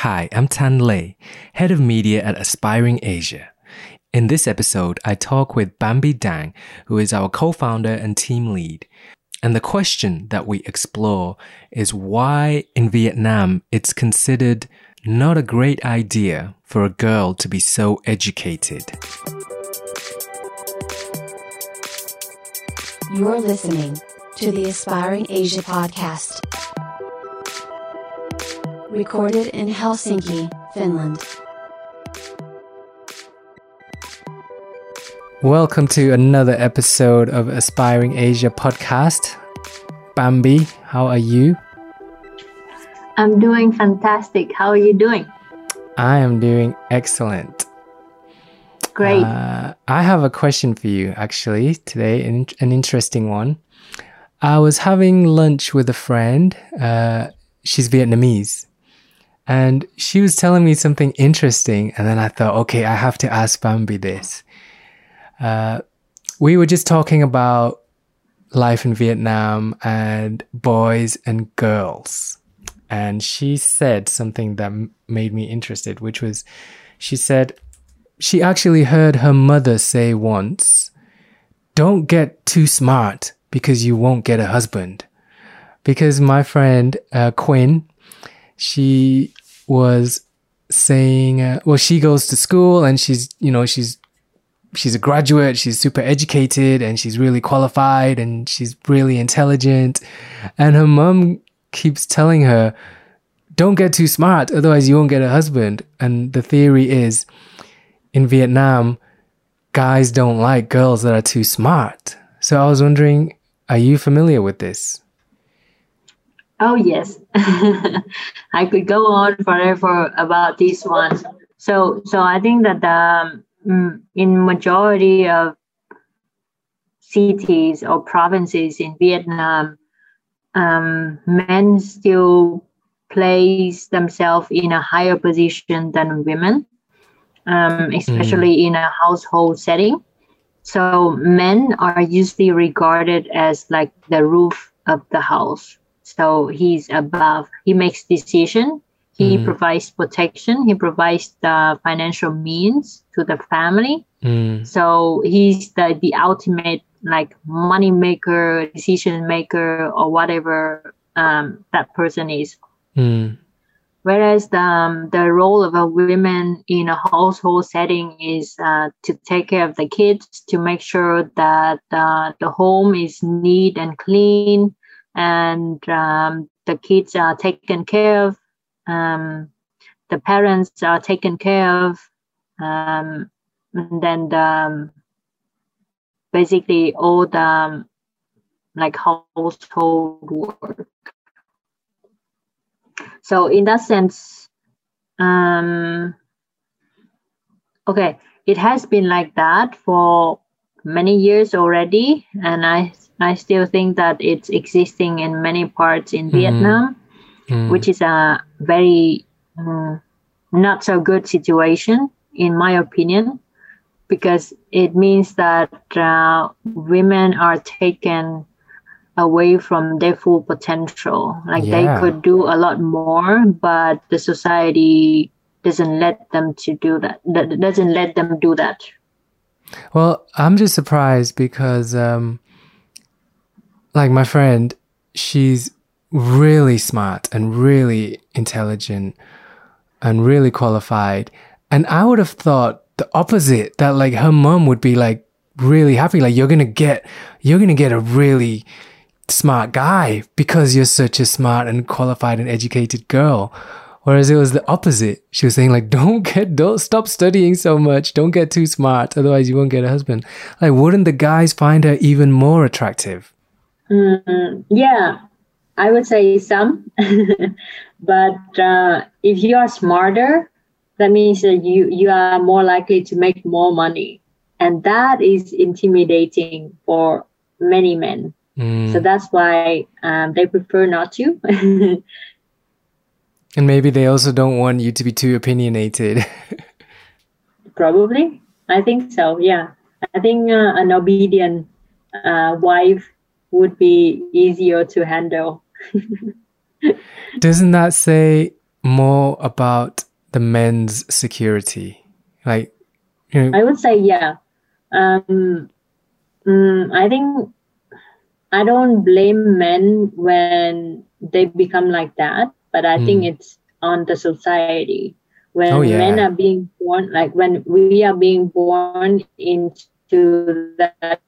Hi, I'm Tan Lei, head of media at Aspiring Asia. In this episode, I talk with Bambi Dang, who is our co founder and team lead. And the question that we explore is why in Vietnam it's considered not a great idea for a girl to be so educated. You're listening to the Aspiring Asia podcast, recorded in Helsinki, Finland. Welcome to another episode of Aspiring Asia podcast. Bambi, how are you? I'm doing fantastic. How are you doing? I am doing excellent. Great. Uh, I have a question for you actually today, an, an interesting one. I was having lunch with a friend. Uh, she's Vietnamese. And she was telling me something interesting. And then I thought, okay, I have to ask Bambi this. Uh, we were just talking about life in Vietnam and boys and girls and she said something that m- made me interested, which was she said she actually heard her mother say once, Don't get too smart because you won't get a husband. Because my friend uh, Quinn, she was saying, uh, well, she goes to school and she's, you know, she's she's a graduate, she's super educated and she's really qualified and she's really intelligent. And her mom keeps telling her, don't get too smart, otherwise you won't get a husband. And the theory is in Vietnam, guys don't like girls that are too smart. So I was wondering, are you familiar with this? Oh yes, I could go on forever about these ones. So, so I think that um, in majority of cities or provinces in Vietnam, um, men still place themselves in a higher position than women, um, especially mm. in a household setting. So men are usually regarded as like the roof of the house. So he's above. He makes decision. He mm. provides protection. He provides the financial means to the family. Mm. So he's the the ultimate like money maker, decision maker, or whatever um, that person is. Mm. Whereas the, um, the role of a woman in a household setting is uh, to take care of the kids, to make sure that uh, the home is neat and clean, and um, the kids are taken care of, um, the parents are taken care of, um, and then the, um, basically all the um, like household work. So in that sense, um, okay, it has been like that for many years already, and I I still think that it's existing in many parts in mm-hmm. Vietnam, mm. which is a very um, not so good situation in my opinion because it means that uh, women are taken away from their full potential. Like yeah. they could do a lot more, but the society doesn't let them to do that. That doesn't let them do that. Well, I'm just surprised because, um, like my friend, she's really smart and really intelligent and really qualified, and I would have thought the opposite that like her mom would be like really happy. Like you're gonna get you're gonna get a really smart guy because you're such a smart and qualified and educated girl. Whereas it was the opposite. She was saying like don't get don't stop studying so much. Don't get too smart. Otherwise you won't get a husband. Like wouldn't the guys find her even more attractive mm, yeah i would say some but uh, if you are smarter that means that you you are more likely to make more money. And that is intimidating for many men. Mm. so that's why um, they prefer not to. And maybe they also don't want you to be too opinionated. Probably. I think so yeah. I think uh, an obedient uh, wife would be easier to handle doesn't that say more about the men's security? Like, you know, I would say yeah. Um, mm, I think I don't blame men when they become like that, but I think Mm. it's on the society. When Oh, yeah. men are being born, like when we are being born into that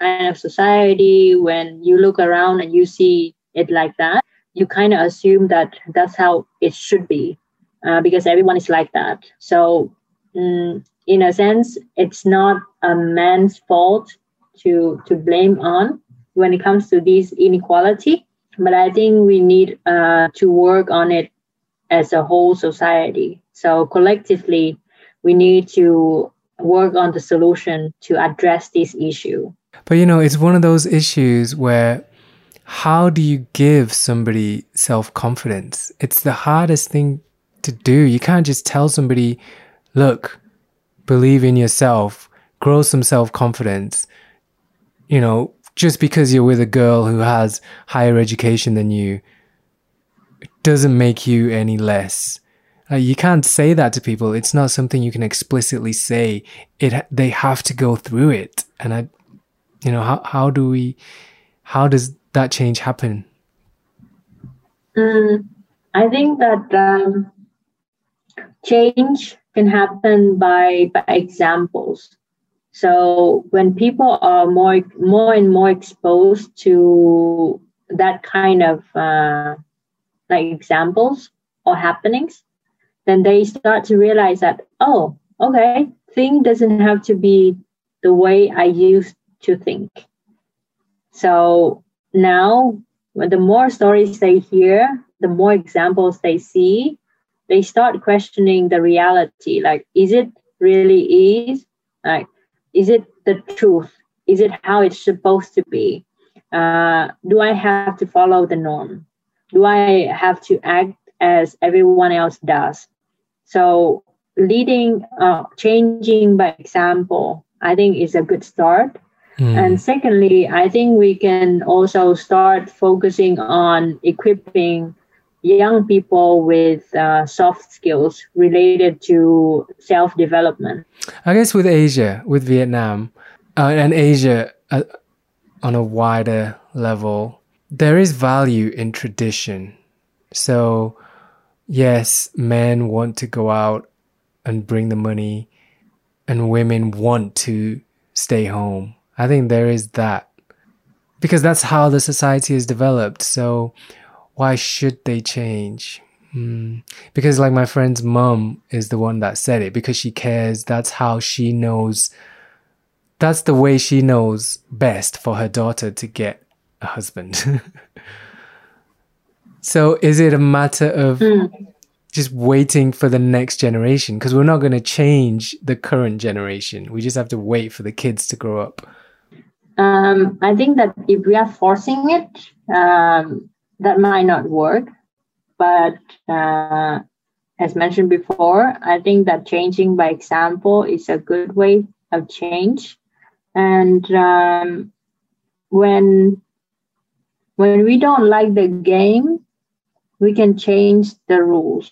kind of society, when you look around and you see it like that, you kind of assume that that's how it should be uh, because everyone is like that. So, mm, in a sense, it's not a man's fault to to blame on when it comes to this inequality. But I think we need uh, to work on it as a whole society. So collectively, we need to work on the solution to address this issue. But you know, it's one of those issues where how do you give somebody self confidence? It's the hardest thing to do. You can't just tell somebody, look, believe in yourself, grow some self confidence. You know, just because you're with a girl who has higher education than you doesn't make you any less. Uh, you can't say that to people. It's not something you can explicitly say. It they have to go through it, and I, you know, how how do we, how does that change happen? Mm, I think that um, change can happen by, by examples. So when people are more more and more exposed to that kind of uh, like examples or happenings, then they start to realize that oh, okay, thing doesn't have to be the way I used to think. So now, the more stories they hear, the more examples they see, they start questioning the reality. Like, is it really is? Like, is it the truth? Is it how it's supposed to be? Uh, do I have to follow the norm? Do I have to act as everyone else does? So, leading, uh, changing by example, I think is a good start. Hmm. And secondly, I think we can also start focusing on equipping young people with uh, soft skills related to self development. I guess with Asia, with Vietnam, uh, and Asia uh, on a wider level, there is value in tradition. So, yes, men want to go out and bring the money, and women want to stay home. I think there is that because that's how the society is developed. So, why should they change? Hmm. Because, like, my friend's mum is the one that said it because she cares. That's how she knows. That's the way she knows best for her daughter to get a husband. so, is it a matter of just waiting for the next generation? Because we're not going to change the current generation. We just have to wait for the kids to grow up. Um, I think that if we are forcing it, um, that might not work. But uh, as mentioned before, I think that changing by example is a good way of change. And um, when when we don't like the game, we can change the rules.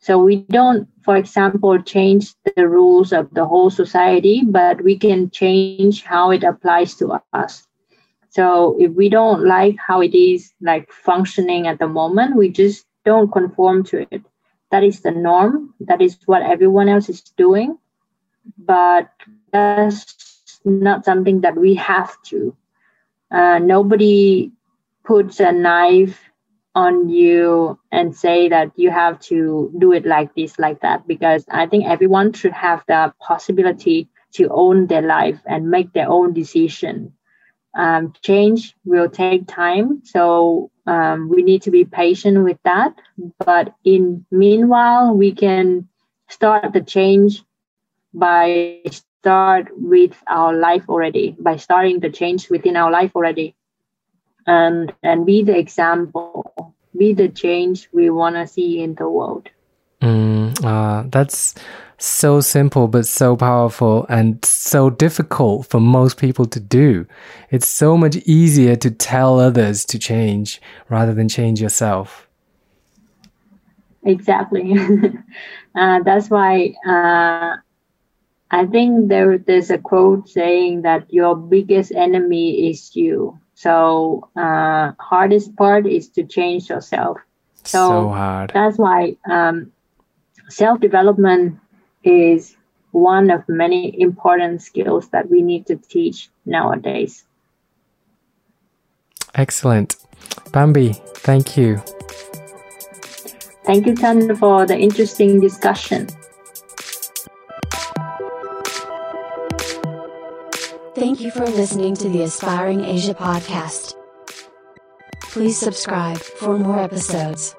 So we don't, for example, change the rules of the whole society, but we can change how it applies to us. So if we don't like how it is like functioning at the moment, we just don't conform to it. That is the norm. That is what everyone else is doing. But that's not something that we have to. Uh, nobody puts a knife on you and say that you have to do it like this, like that, because I think everyone should have the possibility to own their life and make their own decision. Um, change will take time, so um, we need to be patient with that. But in meanwhile, we can start the change by start with our life already, by starting the change within our life already and and be the example be the change we want to see in the world Mm, uh, that's so simple, but so powerful and so difficult for most people to do. It's so much easier to tell others to change rather than change yourself. exactly. uh, that's why uh, I think there there's a quote saying that your biggest enemy is you. So uh, hardest part is to change yourself. So, so hard. That's why um, self development is one of many important skills that we need to teach nowadays. Excellent. Bambi, thank you. Thank you, Tan, for the interesting discussion. Thank you for listening to the Aspiring Asia podcast. Please subscribe for more episodes.